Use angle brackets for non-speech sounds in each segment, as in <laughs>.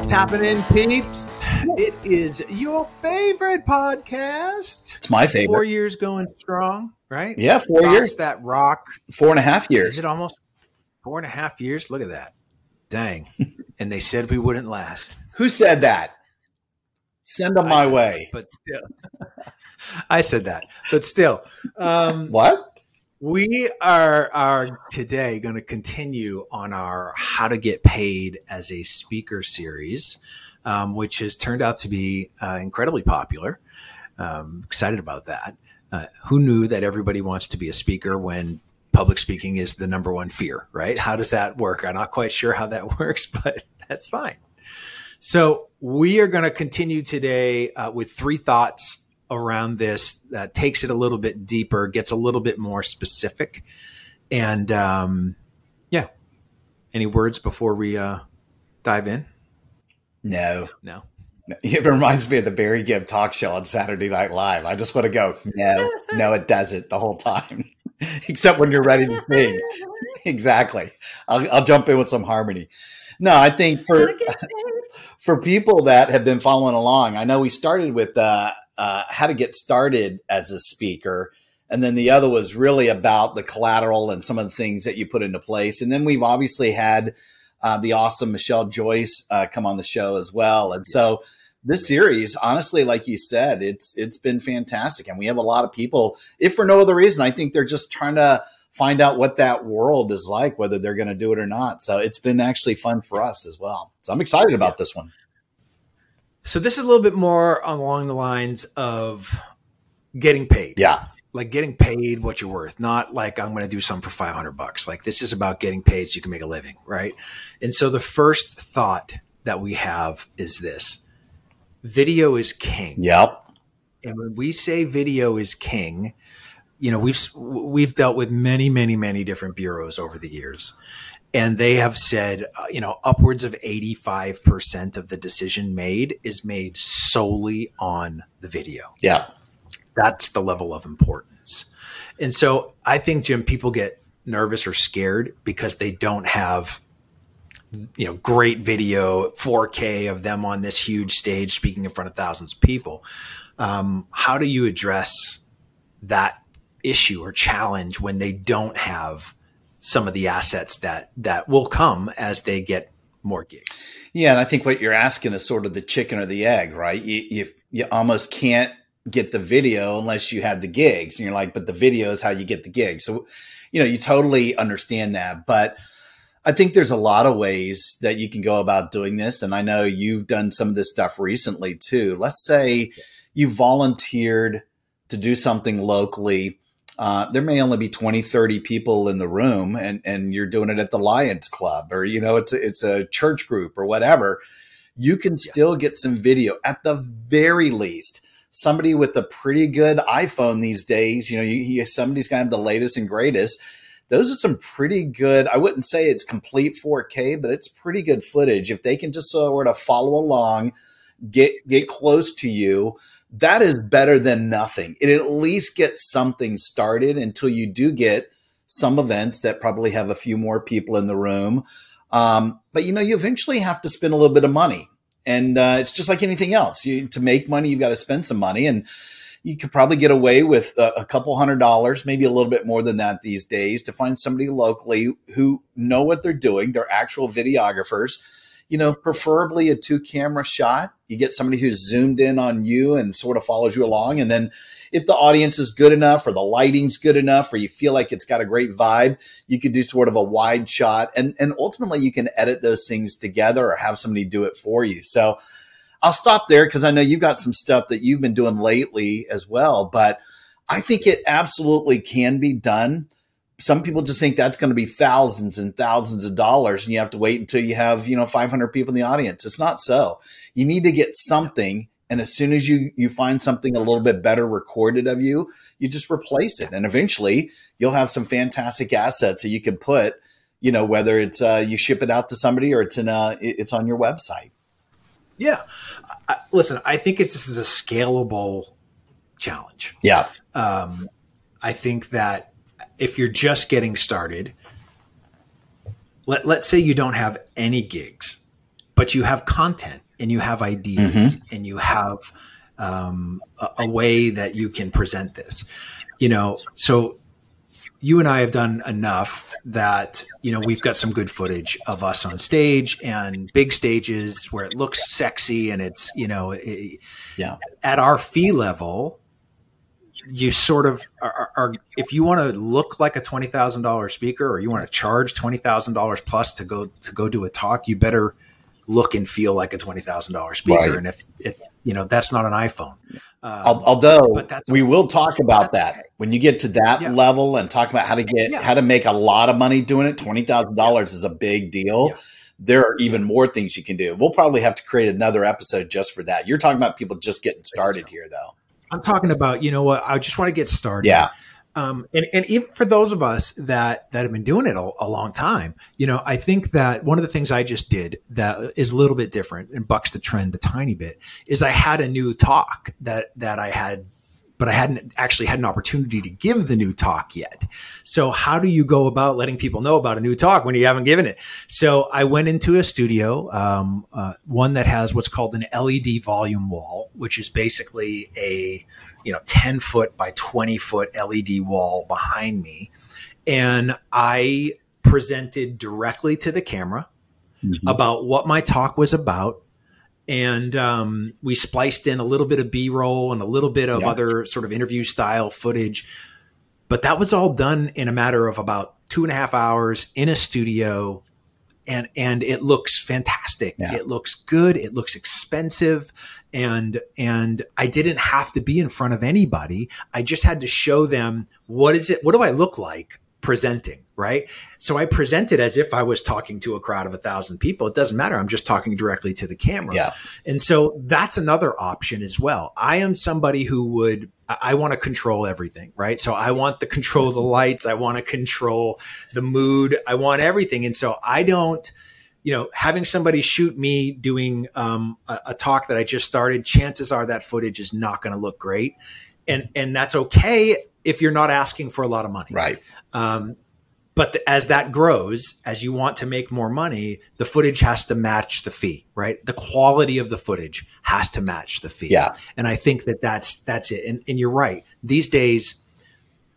What's happening, peeps? It is your favorite podcast. It's my favorite. Four years going strong, right? Yeah, four years. That rock. Four and a half years. Is it almost four and a half years? Look at that. Dang. <laughs> and they said we wouldn't last. Who said that? Send them I my way. that, but still. <laughs> I said that. But still. Um, What? We are are today going to continue on our how to get paid as a speaker series, um, which has turned out to be uh, incredibly popular. Um, excited about that. Uh, who knew that everybody wants to be a speaker when public speaking is the number one fear, right? How does that work? I'm not quite sure how that <laughs> works, but that's fine. So we are going to continue today uh, with three thoughts around this that takes it a little bit deeper, gets a little bit more specific, and um, yeah. Any words before we uh, dive in? No. No. No. <laughs> It reminds me of the Barry Gibb talk show on Saturday Night Live. I just want to go, no, no, it doesn't the whole time, <laughs> except when you're ready to sing. <laughs> exactly. I'll, I'll jump in with some harmony. No, I think for for people that have been following along, I know we started with uh, uh, how to get started as a speaker, and then the other was really about the collateral and some of the things that you put into place, and then we've obviously had uh, the awesome Michelle Joyce uh, come on the show as well, and so this series, honestly, like you said, it's it's been fantastic, and we have a lot of people. If for no other reason, I think they're just trying to find out what that world is like, whether they're going to do it or not. So it's been actually fun for us as well. So I'm excited about this one. So this is a little bit more along the lines of getting paid. Yeah. Like getting paid what you're worth, not like I'm going to do something for 500 bucks. Like this is about getting paid so you can make a living, right? And so the first thought that we have is this. Video is king. Yep. And when we say video is king, you know, we've we've dealt with many, many, many different bureaus over the years, and they have said, uh, you know, upwards of eighty five percent of the decision made is made solely on the video. Yeah. That's the level of importance, and so I think Jim, people get nervous or scared because they don't have you know great video 4k of them on this huge stage speaking in front of thousands of people um, how do you address that issue or challenge when they don't have some of the assets that that will come as they get more gigs Yeah, and I think what you're asking is sort of the chicken or the egg, right? You you, you almost can't get the video unless you have the gigs, and you're like, but the video is how you get the gigs. So, you know, you totally understand that, but I think there's a lot of ways that you can go about doing this, and I know you've done some of this stuff recently too. Let's say you volunteered to do something locally. Uh, there may only be 20, 30 people in the room and, and you're doing it at the Lions Club or, you know, it's a, it's a church group or whatever. You can still get some video at the very least. Somebody with a pretty good iPhone these days, you know, you, you, somebody's going to have the latest and greatest. Those are some pretty good. I wouldn't say it's complete 4K, but it's pretty good footage. If they can just sort of follow along, get get close to you, that is better than nothing. It at least gets something started until you do get some events that probably have a few more people in the room. Um, but you know, you eventually have to spend a little bit of money, and uh, it's just like anything else. You to make money, you've got to spend some money, and you could probably get away with a, a couple hundred dollars, maybe a little bit more than that these days, to find somebody locally who know what they're doing. They're actual videographers you know, preferably a two camera shot. You get somebody who's zoomed in on you and sort of follows you along. And then if the audience is good enough or the lighting's good enough or you feel like it's got a great vibe, you could do sort of a wide shot and, and ultimately you can edit those things together or have somebody do it for you. So I'll stop there because I know you've got some stuff that you've been doing lately as well, but I think it absolutely can be done some people just think that's going to be thousands and thousands of dollars and you have to wait until you have you know 500 people in the audience. It's not so. You need to get something and as soon as you you find something a little bit better recorded of you you just replace it. And eventually you'll have some fantastic assets that you can put you know whether it's uh, you ship it out to somebody or it's in a it's on your website. Yeah. I, listen i think it's this is a scalable challenge. Yeah. Um, i think that if you're just getting started, let, let's say you don't have any gigs, but you have content and you have ideas mm-hmm. and you have um, a, a way that you can present this. You know, so you and I have done enough that you know we've got some good footage of us on stage and big stages where it looks sexy and it's you know it, yeah at our fee level you sort of are, are if you want to look like a twenty thousand dollars speaker or you want to charge twenty thousand dollars plus to go to go do a talk, you better look and feel like a twenty thousand dollars speaker. Right. And if it, you know that's not an iPhone, um, although we will talk about that when you get to that yeah. level and talk about how to get yeah. how to make a lot of money doing it. Twenty thousand dollars is a big deal. There are even more things you can do. We'll probably have to create another episode just for that. You're talking about people just getting started here, though. I'm talking about, you know what, I just want to get started. Yeah. Um, and, and even for those of us that, that have been doing it a, a, long time, you know, I think that one of the things I just did that is a little bit different and bucks the trend a tiny bit is I had a new talk that, that I had but I hadn't actually had an opportunity to give the new talk yet. So how do you go about letting people know about a new talk when you haven't given it? So I went into a studio, um, uh, one that has what's called an LED volume wall, which is basically a you know 10 foot by 20 foot LED wall behind me, and I presented directly to the camera. Mm-hmm. About what my talk was about, and um, we spliced in a little bit of b-roll and a little bit of yeah. other sort of interview style footage. But that was all done in a matter of about two and a half hours in a studio. And and it looks fantastic. Yeah. it looks good. It looks expensive. And and i didn't have to be in front of anybody. I just had to show them what is it? What do i look like presenting right? So I present it as if I was talking to a crowd of a thousand people. It doesn't matter. I'm just talking directly to the camera. Yeah. And so that's another option as well. I am somebody who would, I want to control everything, right? So I want to control the lights. I want to control the mood. I want everything. And so I don't, you know, having somebody shoot me doing um, a, a talk that I just started, chances are that footage is not going to look great. And, and that's okay if you're not asking for a lot of money. Right. Um, but the, as that grows, as you want to make more money, the footage has to match the fee, right? The quality of the footage has to match the fee. Yeah. And I think that that's, that's it. And, and you're right. These days,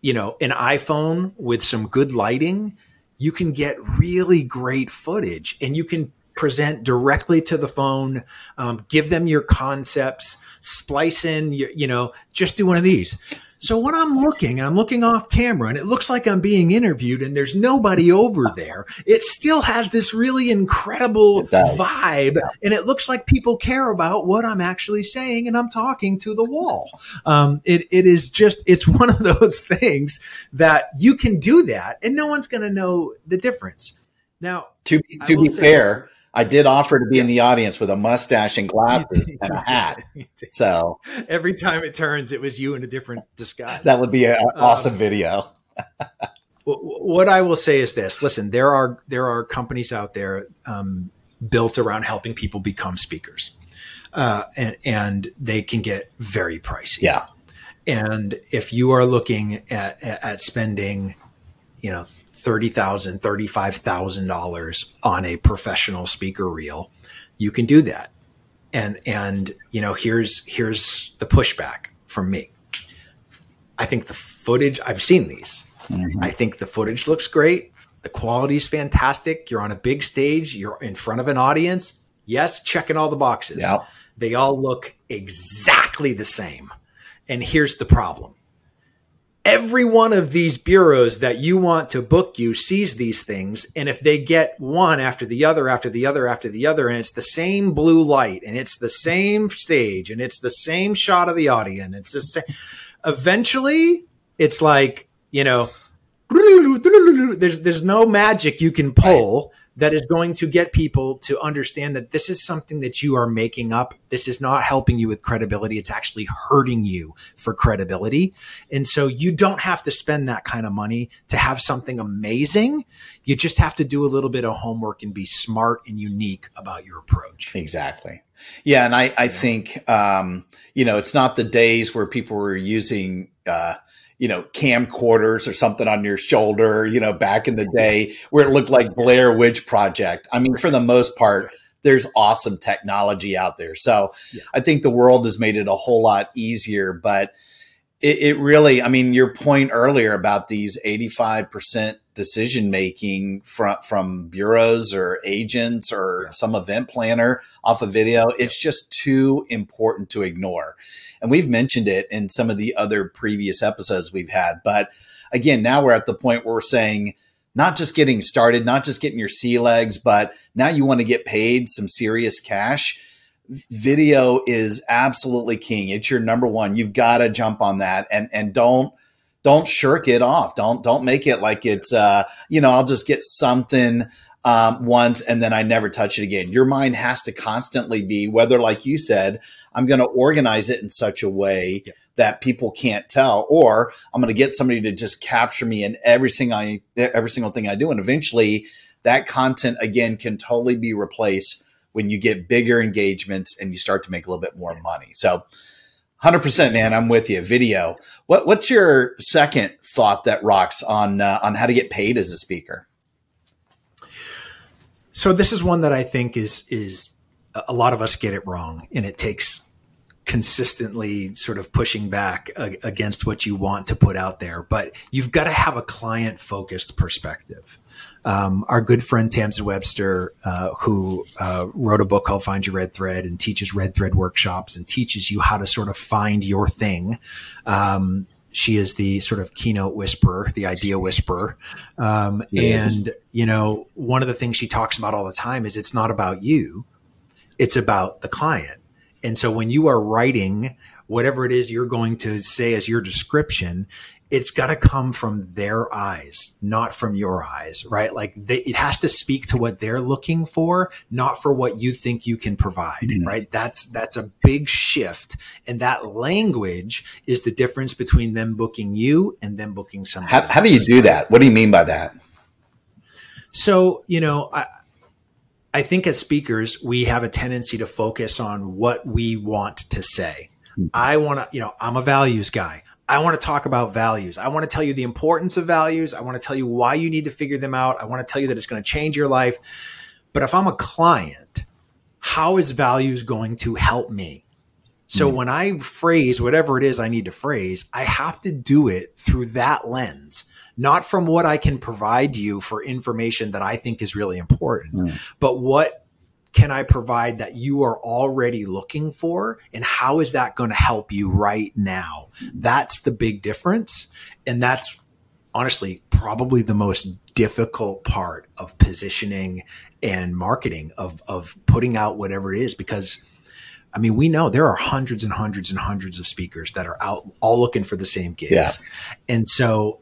you know, an iPhone with some good lighting, you can get really great footage and you can present directly to the phone, um, give them your concepts, splice in, you, you know, just do one of these so when I'm looking and I'm looking off camera and it looks like I'm being interviewed and there's nobody over there, it still has this really incredible vibe yeah. and it looks like people care about what I'm actually saying and I'm talking to the wall. Um, it, it is just, it's <laughs> one of those things that you can do that and no one's going to know the difference. Now, to be, to be fair, I did offer to be in the audience with a mustache and glasses and a <laughs> hat. <laughs> So every time it turns, it was you in a different disguise. That would be an um, awesome um, video. <laughs> what I will say is this: Listen, there are there are companies out there um, built around helping people become speakers, uh, and, and they can get very pricey. Yeah. And if you are looking at, at spending, you know, $30,000, $35,000 on a professional speaker reel, you can do that. And, and, you know, here's, here's the pushback from me. I think the footage, I've seen these. Mm-hmm. I think the footage looks great. The quality is fantastic. You're on a big stage. You're in front of an audience. Yes, checking all the boxes. Yep. They all look exactly the same. And here's the problem every one of these bureaus that you want to book you sees these things. And if they get one after the other, after the other, after the other, and it's the same blue light and it's the same stage and it's the same shot of the audience, it's the same, eventually it's like, you know, there's, there's no magic you can pull. Right that is going to get people to understand that this is something that you are making up. This is not helping you with credibility. It's actually hurting you for credibility. And so you don't have to spend that kind of money to have something amazing. You just have to do a little bit of homework and be smart and unique about your approach. Exactly. Yeah. And I, I think, um, you know, it's not the days where people were using, uh, you know, camcorders or something on your shoulder, you know, back in the day where it looked like Blair Witch Project. I mean, for the most part, there's awesome technology out there. So yeah. I think the world has made it a whole lot easier, but it, it really, I mean, your point earlier about these 85% decision making from from bureaus or agents or some event planner off a of video it's just too important to ignore. And we've mentioned it in some of the other previous episodes we've had but again now we're at the point where we're saying not just getting started not just getting your sea legs but now you want to get paid some serious cash video is absolutely king it's your number one you've got to jump on that and and don't don't shirk it off. Don't don't make it like it's uh, you know, I'll just get something um, once and then I never touch it again. Your mind has to constantly be whether, like you said, I'm going to organize it in such a way yeah. that people can't tell, or I'm going to get somebody to just capture me in every single every single thing I do, and eventually that content again can totally be replaced when you get bigger engagements and you start to make a little bit more money. So Hundred percent, man. I'm with you. Video. What What's your second thought that rocks on uh, on how to get paid as a speaker? So this is one that I think is is a lot of us get it wrong, and it takes consistently sort of pushing back against what you want to put out there. But you've got to have a client focused perspective. Um, our good friend Tamsen Webster, uh, who uh, wrote a book called Find Your Red Thread and teaches red thread workshops and teaches you how to sort of find your thing. Um, she is the sort of keynote whisperer, the idea whisperer. Um, and, you know, one of the things she talks about all the time is it's not about you, it's about the client. And so when you are writing whatever it is you're going to say as your description, it's got to come from their eyes, not from your eyes, right? Like they, it has to speak to what they're looking for, not for what you think you can provide, mm-hmm. right? That's, that's a big shift. And that language is the difference between them booking you and them booking someone. How, how do you do that? What do you mean by that? So, you know, I, I think as speakers, we have a tendency to focus on what we want to say. Mm-hmm. I want to, you know, I'm a values guy. I want to talk about values. I want to tell you the importance of values. I want to tell you why you need to figure them out. I want to tell you that it's going to change your life. But if I'm a client, how is values going to help me? So mm when I phrase whatever it is I need to phrase, I have to do it through that lens, not from what I can provide you for information that I think is really important, mm but what can I provide that you are already looking for? And how is that going to help you right now? That's the big difference. And that's honestly probably the most difficult part of positioning and marketing of, of putting out whatever it is because I mean, we know there are hundreds and hundreds and hundreds of speakers that are out all looking for the same gigs. Yeah. And so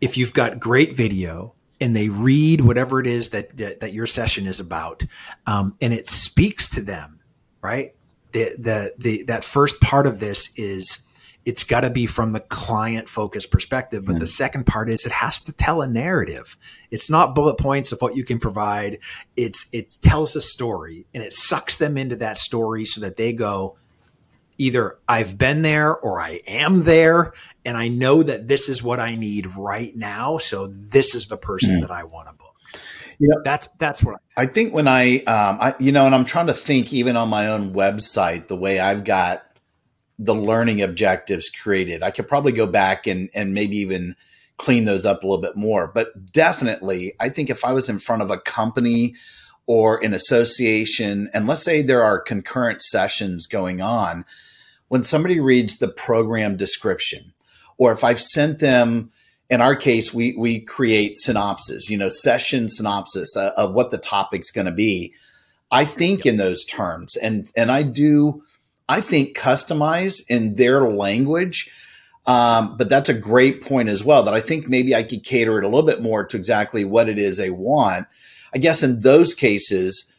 if you've got great video, and they read whatever it is that that, that your session is about, um, and it speaks to them, right? The, the the that first part of this is it's got to be from the client focused perspective. But mm. the second part is it has to tell a narrative. It's not bullet points of what you can provide. It's it tells a story and it sucks them into that story so that they go, either I've been there or I am there, and I know that this is what I need right now. So this is the person mm. that I want to book. You know, that's that's what I, I think when I, um, I, you know, and I'm trying to think even on my own website, the way I've got the learning objectives created, I could probably go back and and maybe even clean those up a little bit more. But definitely, I think if I was in front of a company or an association, and let's say there are concurrent sessions going on, when somebody reads the program description, or if I've sent them, in our case, we we create synopsis, you know, session synopsis uh, of what the topic's going to be. I think in those terms, and and I do, I think customize in their language. Um, but that's a great point as well. That I think maybe I could cater it a little bit more to exactly what it is they want I guess in those cases,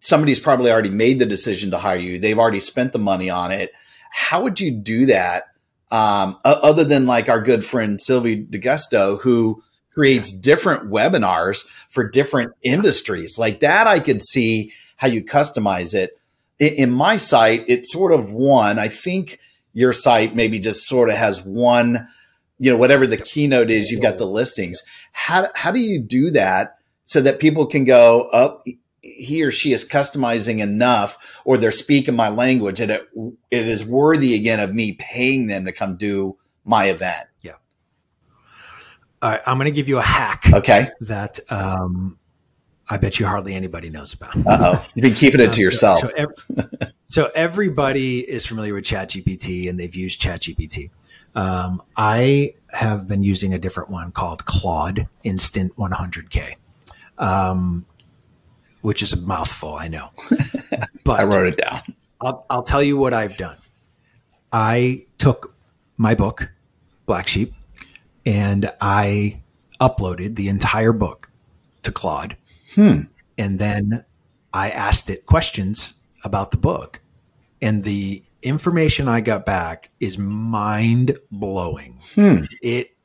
somebody's probably already made the decision to hire you. They've already spent the money on it. How would you do that? Um, other than like our good friend Sylvie di Giusto, who creates different webinars for different industries like that, I could see how you customize it. In, in my site, it's sort of one. I think your site maybe just sort of has one, you know, whatever the keynote is. You've got the listings. How how do you do that? So that people can go up oh, he or she is customizing enough or they're speaking my language and it, it is worthy again of me paying them to come do my event. Yeah. All right, I'm going to give you a hack. Okay. That um, I bet you hardly anybody knows about. oh. You've been keeping it to <laughs> um, yourself. So, so, every, so, everybody is familiar with ChatGPT and they've used ChatGPT. Um, I have been using a different one called Claude Instant 100K um, which is a mouthful, I know. <laughs> But I wrote it down. I'll, I'll tell you what I've done. I took my book, Black Sheep, and I uploaded the entire book to Claude. Hmm. And then I asked it questions about the book. And the information I got back is mind blowing. Hmm. It,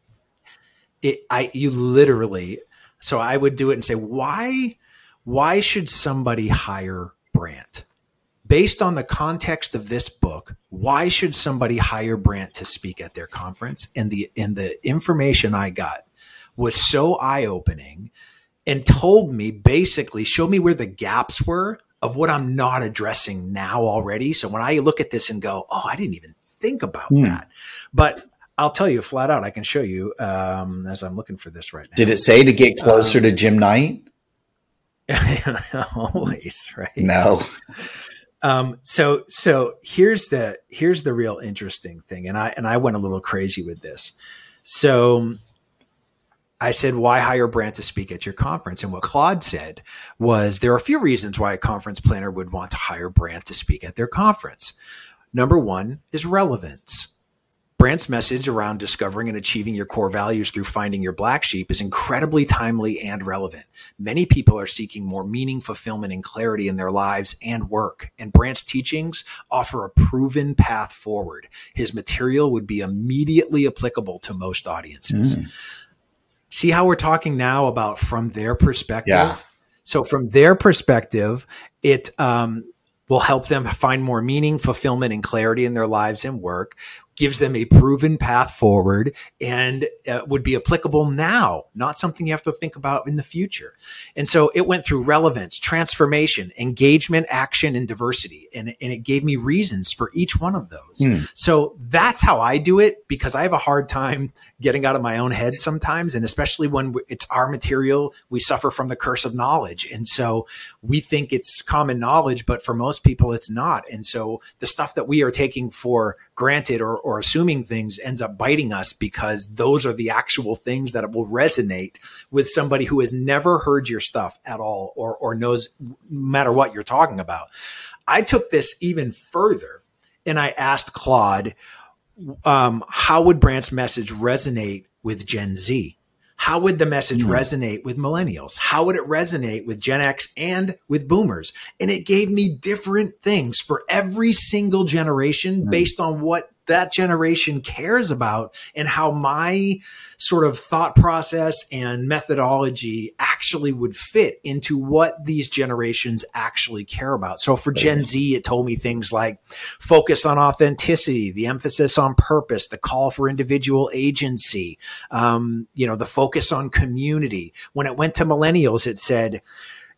it, I, you literally, so I would do it and say, why, why should somebody hire Brant? Based on the context of this book, why should somebody hire Brant to speak at their conference? And the and the information I got was so eye opening and told me basically showed me where the gaps were of what I'm not addressing now already. So when I look at this and go, oh, I didn't even think about mm. that. But I'll tell you flat out. I can show you um, as I'm looking for this right now. Did it say to get closer um, to Jim Knight? <laughs> always, right? No. Um, so so here's the here's the real interesting thing, and I and I went a little crazy with this. So I said, why hire Brant to speak at your conference? And what Claude said was there are a few reasons why a conference planner would want to hire Brant to speak at their conference. Number one is relevance. Brant's message around discovering and achieving your core values through finding your black sheep is incredibly timely and relevant. Many people are seeking more meaning, fulfillment, and clarity in their lives and work, and Brant's teachings offer a proven path forward. His material would be immediately applicable to most audiences. Mm. See how we're talking now about from their perspective? Yeah. So, from their perspective, it um, will help them find more meaning, fulfillment, and clarity in their lives and work gives them a proven path forward and uh, would be applicable now, not something you have to think about in the future. And so it went through relevance, transformation, engagement, action, and diversity. And, and it gave me reasons for each one of those. Mm. So that's how I do it because I have a hard time getting out of my own head sometimes. And especially when it's our material, we suffer from the curse of knowledge. And so we think it's common knowledge, but for most people, it's not. And so the stuff that we are taking for granted or, or assuming things ends up biting us because those are the actual things that will resonate with somebody who has never heard your stuff at all or, or knows no matter what you're talking about. I took this even further and I asked Claude, um, how would Brant's message resonate with Gen Z? How would the message mm-hmm. resonate with millennials? How would it resonate with Gen X and with boomers? And it gave me different things for every single generation mm-hmm. based on what that generation cares about and how my sort of thought process and methodology actually would fit into what these generations actually care about. So for Gen Z, it told me things like focus on authenticity, the emphasis on purpose, the call for individual agency, um, you know, the focus on community. When it went to millennials, it said,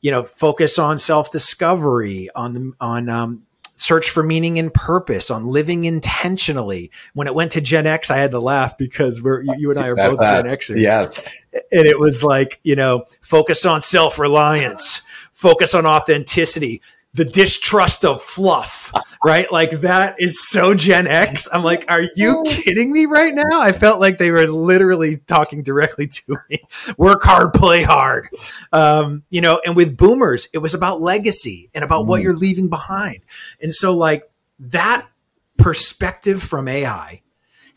you know, focus on self discovery, on on um, search for meaning and purpose, on living intentionally. When it went to Gen X, I had to laugh because we're you, you and I are both Gen Xers. Yes. And it was like, you know, focus on self reliance, focus on authenticity, the distrust of fluff, right? Like that is so Gen X. I'm like, are you kidding me right now? I felt like they were literally talking directly to me. Work hard, play hard. Um, you know, and with boomers, it was about legacy and about mm. what you're leaving behind. And so like that perspective from AI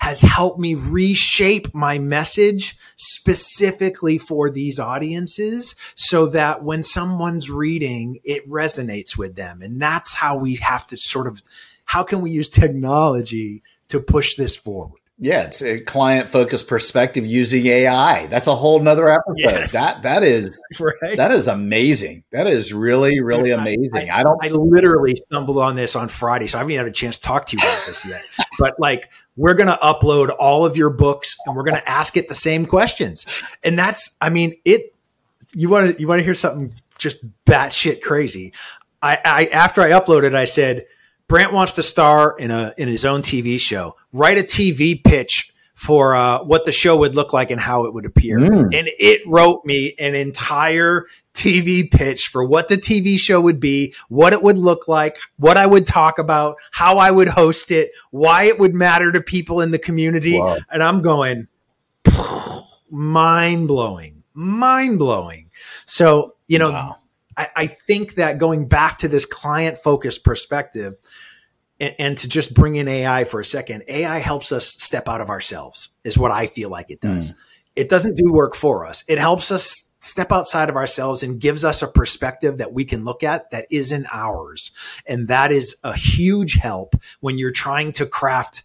has helped me reshape my message specifically for these audiences so that when someone's reading, it resonates with them. And that's how we have to sort of, how can we use technology to push this forward? Yeah, it's a client focused perspective using AI. That's a whole nother episode. Yes. That that is <laughs> right. that is amazing. That is really, really amazing. I, I, don't I literally stumbled on this on Friday, so I haven't had a chance to talk to you about this yet. <laughs> but like we're gonna upload all of your books and we're gonna ask it the same questions. And that's I mean, it you want to you want to hear something just batshit crazy. I, I after I uploaded, I said, Brant wants to star in a in his own TV show. Write a TV pitch for uh, what the show would look like and how it would appear. Mm. And it wrote me an entire TV pitch for what the TV show would be, what it would look like, what I would talk about, how I would host it, why it would matter to people in the community. Wow. And I'm going, mind blowing, mind blowing. So, you know, wow. I, I think that going back to this client focused perspective and, and, to just bring in AI for a second, AI helps us step out of ourselves, is what I feel like it does. Mm. It doesn't do work for us. It helps us step outside of ourselves and gives us a perspective that we can look at that isn't ours. And that is a huge help when you're trying to craft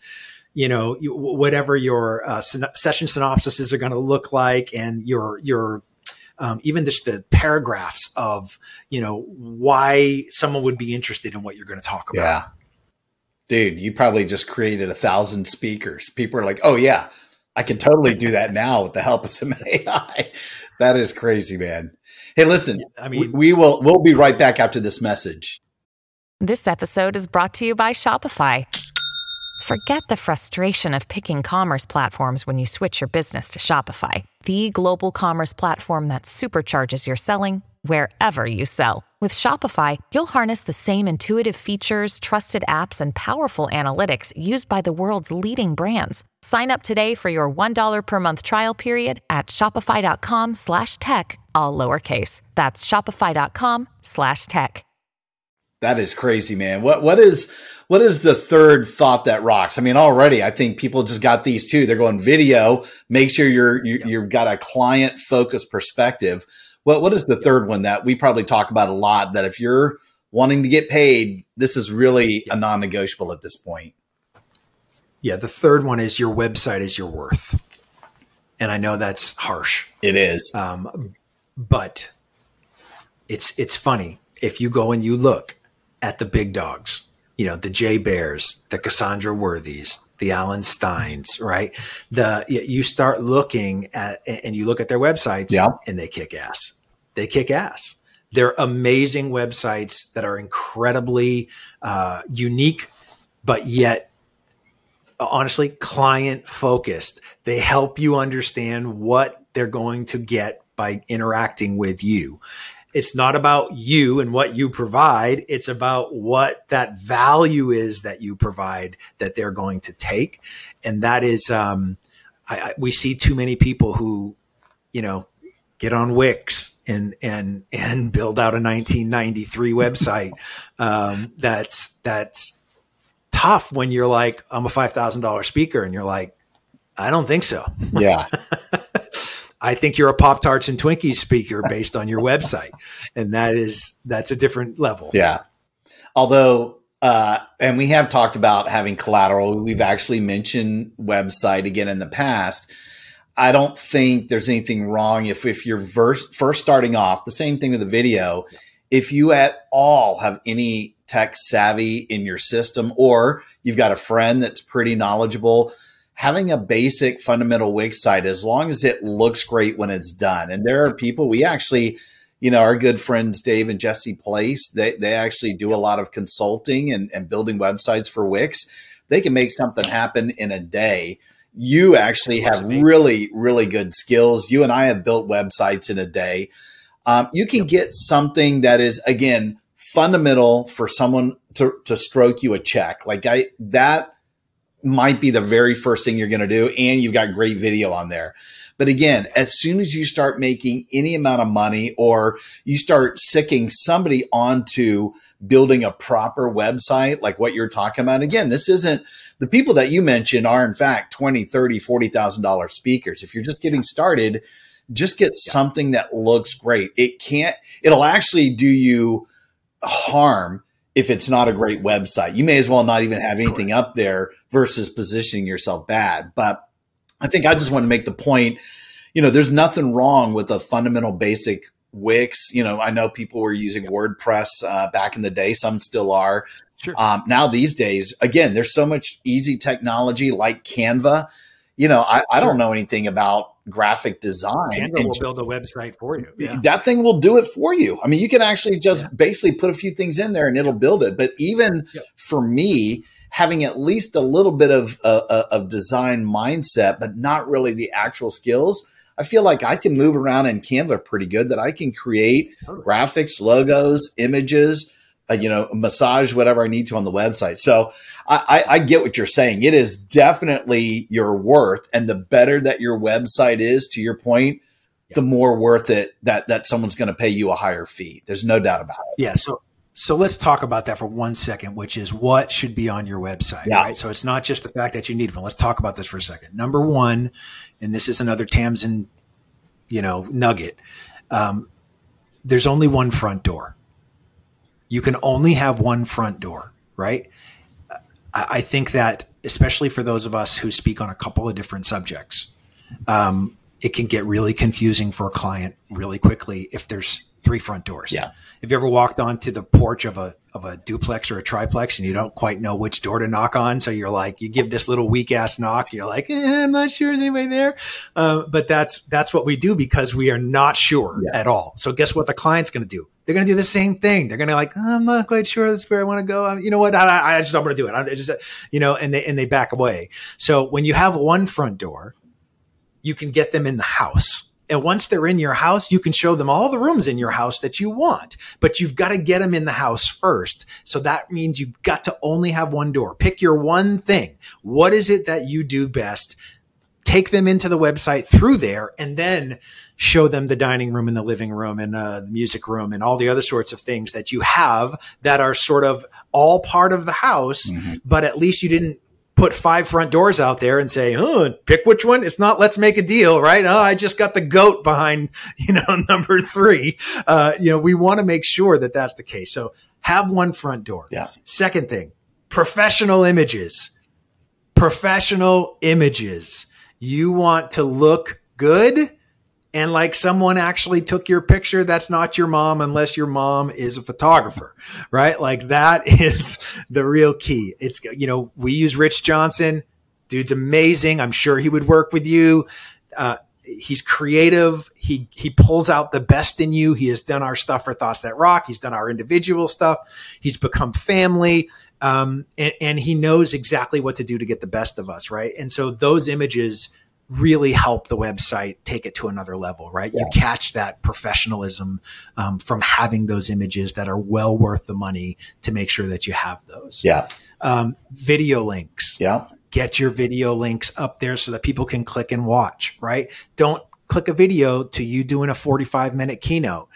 you know whatever your uh, session synopsises are going to look like and your your um, even just the paragraphs of you know why someone would be interested in what you're going to talk about. Yeah, dude, you probably just created a thousand speakers. People are like, "Oh yeah, I can totally do that now with the help of some <laughs> AI." That is crazy, man. Hey, listen, I mean, we, we will we'll be right back after this message. This episode is brought to you by Shopify. Forget the frustration of picking commerce platforms when you switch your business to Shopify, the global commerce platform that supercharges your selling wherever you sell. With Shopify, you'll harness the same intuitive features, trusted apps, and powerful analytics used by the world's leading brands. Sign up today for your $1 per month trial period at shopify.com slash tech, all lowercase. That's shopify.com slash tech. That is crazy, man. What what is what is the third thought that rocks? I mean, already I think people just got these two. They're going video. Make sure you're you, you have got a client focused perspective. What what is the third one that we probably talk about a lot? That if you're wanting to get paid, this is really a non negotiable at this point. Yeah, the third one is your website is your worth, and I know that's harsh. It is, um, but it's it's funny if you go and you look at the big dogs, you know, the Jay Baers, the Cassandra Worthies, the Alan Steins, right? The you start looking at and you look at their websites, yeah. and they kick ass. They kick ass. They're amazing websites that are incredibly uh, unique, but yet honestly client focused. They help you understand what they're going to get by interacting with you it's not about you and what you provide. It's about what that value is that you provide that they're going to take. And that is, um, I, I, we see too many people who, you know, get on Wix and, and, and build out a 1993 website. Um, that's, that's tough when you're like, I'm a $5,000 speaker and you're like, I don't think so. Yeah. <laughs> I think you're a Pop Tarts and Twinkies speaker based on your website, and that is that's a different level. Yeah. Although, uh, and we have talked about having collateral. We've actually mentioned website again in the past. I don't think there's anything wrong if if you're first first starting off. The same thing with the video. If you at all have any tech savvy in your system, or you've got a friend that's pretty knowledgeable having a basic fundamental Wix site, as long as it looks great when it's done. And there are people we actually, you know, our good friends Dave and Jesse Place, they they actually do a lot of consulting and, and building websites for Wix. They can make something happen in a day. You actually have really, really good skills. You and I have built websites in a day. Um, you can get something that is again fundamental for someone to, to stroke you a check. Like I that might be the very first thing you're going to do, and you've got great video on there. But again, as soon as you start making any amount of money or you start sicking somebody onto building a proper website, like what you're talking about, again, this isn't the people that you mentioned are in fact 20, 30, $40,000 speakers. If you're just getting started, just get something that looks great. It can't, it'll actually do you harm if it's not a great website. You may as well not even have anything up there versus positioning yourself bad. But I think I just want to make the point, you know, there's nothing wrong with a fundamental basic Wix. You know, I know people were using WordPress uh, back in the day. Some still are. Sure. Um, now these days, again, there's so much easy technology like Canva. You know, I, I don't know anything about graphic design. Canva will build a website for you. Yeah. That thing will do it for you. I mean, you can actually just yeah. basically put a few things in there and it'll build it. But even for me, having at least a little bit of uh, uh, of design mindset, but not really the actual skills. I feel like I can move around in Canva pretty good. That I can create totally. graphics, logos, images, uh, you know, massage whatever I need to on the website. So I, I, I get what you're saying. It is definitely your worth, and the better that your website is, to your point, the more worth it that that someone's going to pay you a higher fee. There's no doubt about it. Yeah. So so let's talk about that for one second, which is what should be on your website, yeah. right? So it's not just the fact that you need one. Let's talk about this for a second. Number one, and this is another Tamsen, you know, nugget. Um, there's only one front door. You can only have one front door, right? I, think that especially for those of us who speak on a couple of different subjects, um, it can get really confusing for a client really quickly if there's three front doors. Yeah. Have you ever walked onto the porch of a of a duplex or a triplex and you don't quite know which door to knock on? So you're like, you give this little weak ass knock. You're like, eh, I'm not sure is anybody there. Uh, but that's that's what we do because we are not sure yeah. at all. So guess what the client's going to do? They're going to do the same thing. They're going to like, oh, I'm not quite sure that's where I want to go. I'm, you know what? I, I just don't want to do it. I just, you know, and they and they back away. So when you have one front door, you can get them in the house and once they're in your house, you can show them all the rooms in your house that you want, but you've got to get them in the house first. So that means you've got to only have one door. Pick your one thing. What is it that you do best? Take them into the website through there and then show them the dining room and the living room and uh, the music room and all the other sorts of things that you have that are sort of all part of the house, mm-hmm. but at least you didn't put five front doors out there and say, oh, pick which one. It's not let's make a deal, right? Oh, I just got the goat behind, <laughs> you know, number three. Uh, you know, we want to make sure that that's the case. So have one front door. Yeah. Second thing, professional images. Professional images. You want to look good and like someone actually took your picture that's not your mom unless your mom is a photographer right? Like that <laughs> is the real key. It's you know we use rich johnson. Dude's amazing. I'm sure he would work with you. Uh, he's creative. He he pulls out the best in you. He has done our stuff for thoughts that rock. He's done our individual stuff. He's become family. Um, and, and he knows exactly what to do to get the best of us right? And so those images really help the website take it to another level, right? Yeah. You catch that professionalism um, from having those images that are well worth the money to make sure that you have those. Yeah. Um, video links. Yeah. Get your video links up there so that people can click and watch, right? Don't click a video to you doing a 45 minute keynote.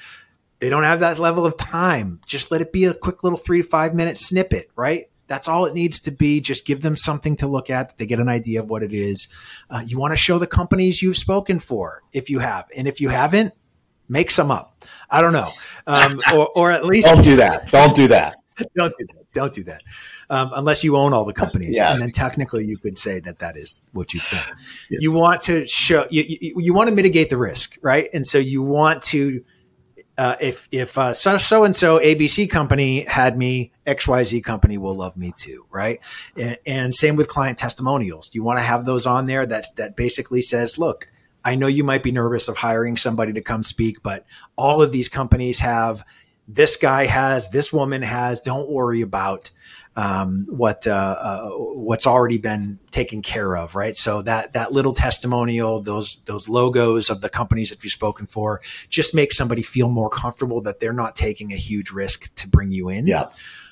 They don't have that level of time. Just let it be a quick little three to five minute snippet, right? That's all it needs to be. Just give them something to look at. They get an idea of what it is. Uh, you want to show the companies you've spoken for, if you have, and if you haven't, make some up. I don't know, um, or, or at least don't do that. <laughs> Don't do that. don't do that. Don't do that. Um, unless you own all the companies, yes. and then technically you could say that that is what you've done. Yes. You want to show you, you, you want to mitigate the risk, right? And so you want to uh, if if uh, so and so ABC company had me, XYZ company will love me too, right? And, and same with client testimonials. You want to have those on there that that basically says, look, I know you might be nervous of hiring somebody to come speak, but all of these companies have this guy has, this woman has. Don't worry about um, what uh, uh, what's already been taken care of, right? So that that little testimonial, those those logos of the companies that you've spoken for, just make somebody feel more comfortable that they're not taking a huge risk to bring you in. Yeah.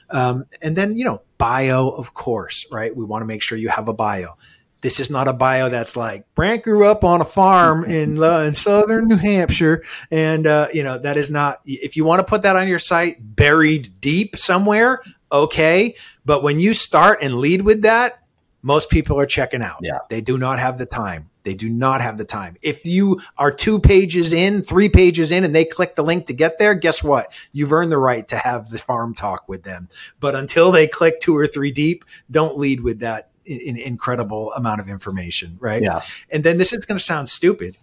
Um, and then you know, bio, of course, right? We want to make sure you have a bio. This is not a bio that's like Brant grew up on a farm <laughs> in, uh, in southern New Hampshire, and uh, you know that is not. If you want to put that on your site, buried deep somewhere, okay. But when you start and lead with that, most people are checking out. Yeah. They do not have the time. They do not have the time. If you are two pages in, three pages in, and they click the link to get there, guess what? You've earned the right to have the farm talk with them. But until they click two or three deep, don't lead with that in, in incredible amount of information, right? Yeah. And then this is going to sound stupid.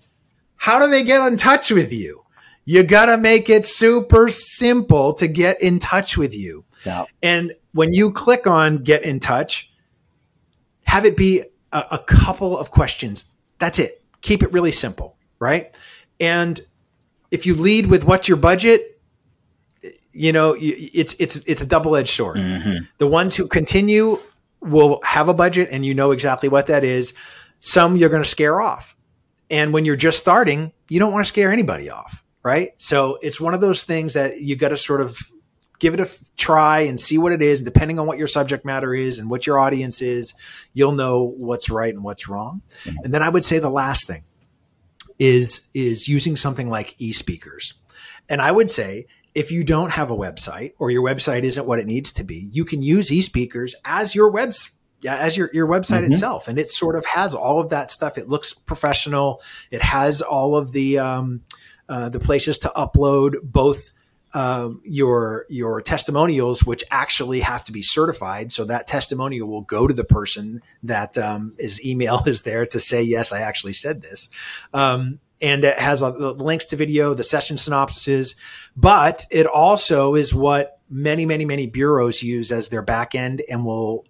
How do they get in touch with you? You got to make it super simple to get in touch with you. Yeah. And when you click on get in touch, have it be a, a, couple of questions. That's it. Keep it really simple, right? And if you lead with what's your budget, you know, it's it's it's a double edged sword. Mm-hmm. The ones who continue will have a budget, and you know exactly what that is. Some you're going to scare off, and when you're just starting, you don't want to scare anybody off, right? So it's one of those things that you got to sort of give it a try and see what it is. Depending on what your subject matter is and what your audience is, you'll know what's right and what's wrong. Mm-hmm. And then I would say the last thing is is using something like eSpeakers. And I would say if you don't have a website or your website isn't what it needs to be, you can use eSpeakers as your website as your, your website mm-hmm. itself. And it sort of has all of that stuff. It looks professional. It has all of the, um, uh, the places to upload both um, your your testimonials, which actually have to be certified. So that testimonial will go to the person that um, his <laughs> email is there to say, yes, I actually said this. Um, and it has the links to video, the session synopsises, but it also is what many, many, many bureaus use as their back end and will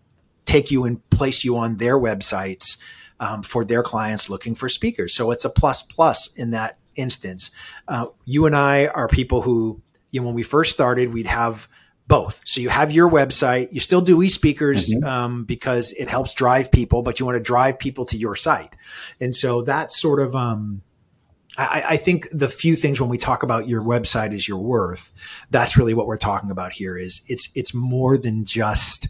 take you and place you on their websites um, for their clients looking for speakers. So it's a plus plus in that instance. Uh, you and I are people who you know, when we first started, we'd have both. So you have your website, you still do eSpeakers mm-hmm. um, because it helps drive people, but you want to drive people to your site. And so that's sort of, um, I, I, think the few things when we talk about your website is your worth, that's really what we're talking about here is it's, it's more than just,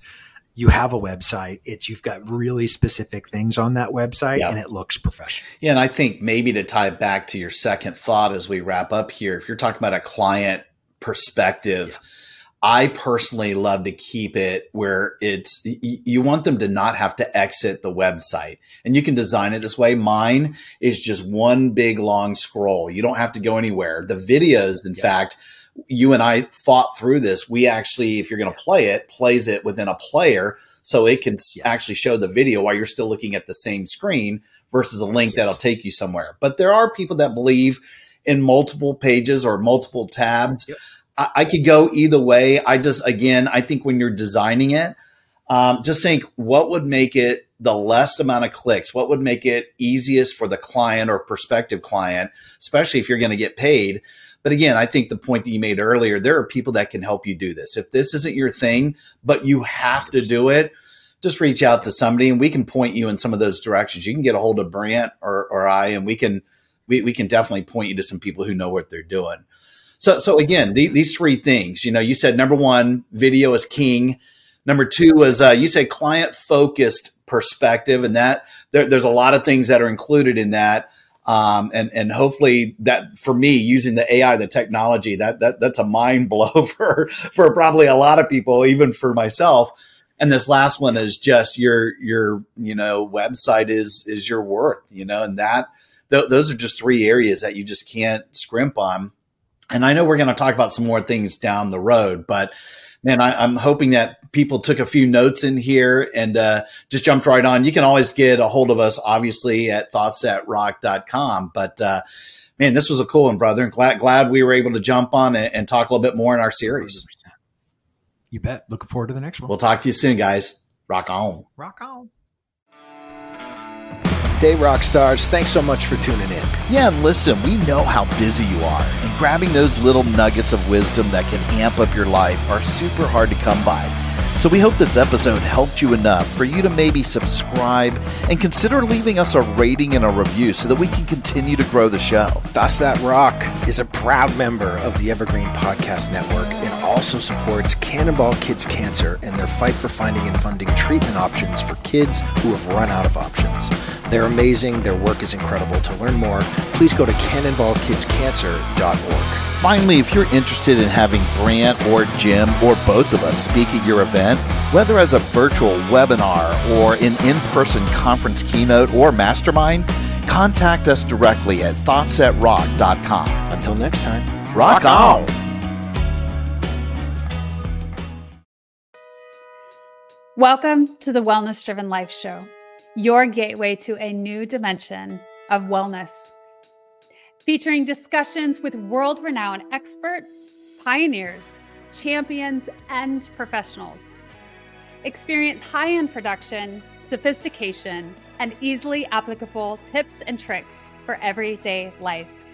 you have a website. It's you've got really specific things on that website yeah. and it looks professional. Yeah. And I think maybe to tie it back to your second thought as we wrap up here, if you're talking about a client perspective. Yeah. I personally love to keep it where it's you want them to not have to exit the website. And you can design it this way. Mine is just one big long scroll. You don't have to go anywhere. The videos, in yeah. fact, you and I fought through this. We actually, if you're going to play it, plays it within a player so it can yes. actually show the video while you're still looking at the same screen versus a link yes. that'll take you somewhere. But there are people that believe in multiple pages or multiple tabs. Yep. I, I, could go either way. I just, again, I think when you're designing it, um, just think what would make it the less amount of clicks, what would make it easiest for the client or prospective client, especially if you're going to get paid. But again, I think the point that you made earlier, there are people that can help you do this. If this isn't your thing, but you have to do it, just reach out to somebody and we can point you in some of those directions. You can get a hold of Brant or, or I, and we can we, we can definitely point you to some people who know what they're doing. So, so again, the, these three things, you know, you said number one, video is king. Number two was uh, you said client focused perspective, and that there, there's a lot of things that are included in that. Um, and and hopefully that for me using the AI, the technology, that that that's a mind <laughs> blow for for probably a lot of people, even for myself. And this last one is just your your you know website is is your worth, you know, and that th- those are just three areas that you just can't scrimp on. And I know we're going to talk about some more things down the road, but man, I, am hoping that people took a few notes in here and uh, just jumped right on. You can always get a hold of us, obviously, at thoughtsthatrock.com. But uh, man, this was a cool one, brother. And glad, glad we were able to jump on and, and talk a little bit more in our series. 100%. You bet. Looking forward to the next one. We'll talk to you soon, guys. Rock on. Rock on. Hey, rock stars, thanks so much for tuning in. Yeah, and listen, we know how busy you are, and grabbing those little nuggets of wisdom that can amp up your life are super hard to come by. So we hope this episode helped you enough for you to maybe subscribe and consider leaving us a rating and a review so that we can continue to grow the show. Thoughts That Rock is a proud member of the Evergreen Podcast Network and also supports Cannonball Kids Cancer and their fight for finding and funding treatment options for kids who have run out of options. They're amazing, their work is incredible. To learn more, please go to cannonballkidscancer.org. Finally, if you're interested in having Brant or Jim or both of us speak at your event, whether as a virtual webinar or an in person conference keynote or mastermind, contact us directly at thoughtsthatrock.com. Until next time, Rock on! Welcome to the Wellness Driven Life Show, your gateway to a new dimension of wellness. Featuring discussions with world renowned experts, pioneers, champions, and professionals. Experience high end production, sophistication, and easily applicable tips and tricks for everyday life.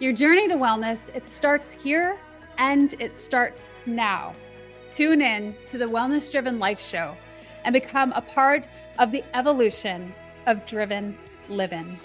Your journey to wellness, it starts here and it starts now. Tune in to the Wellness Driven Life Show and become a part of the evolution of driven living.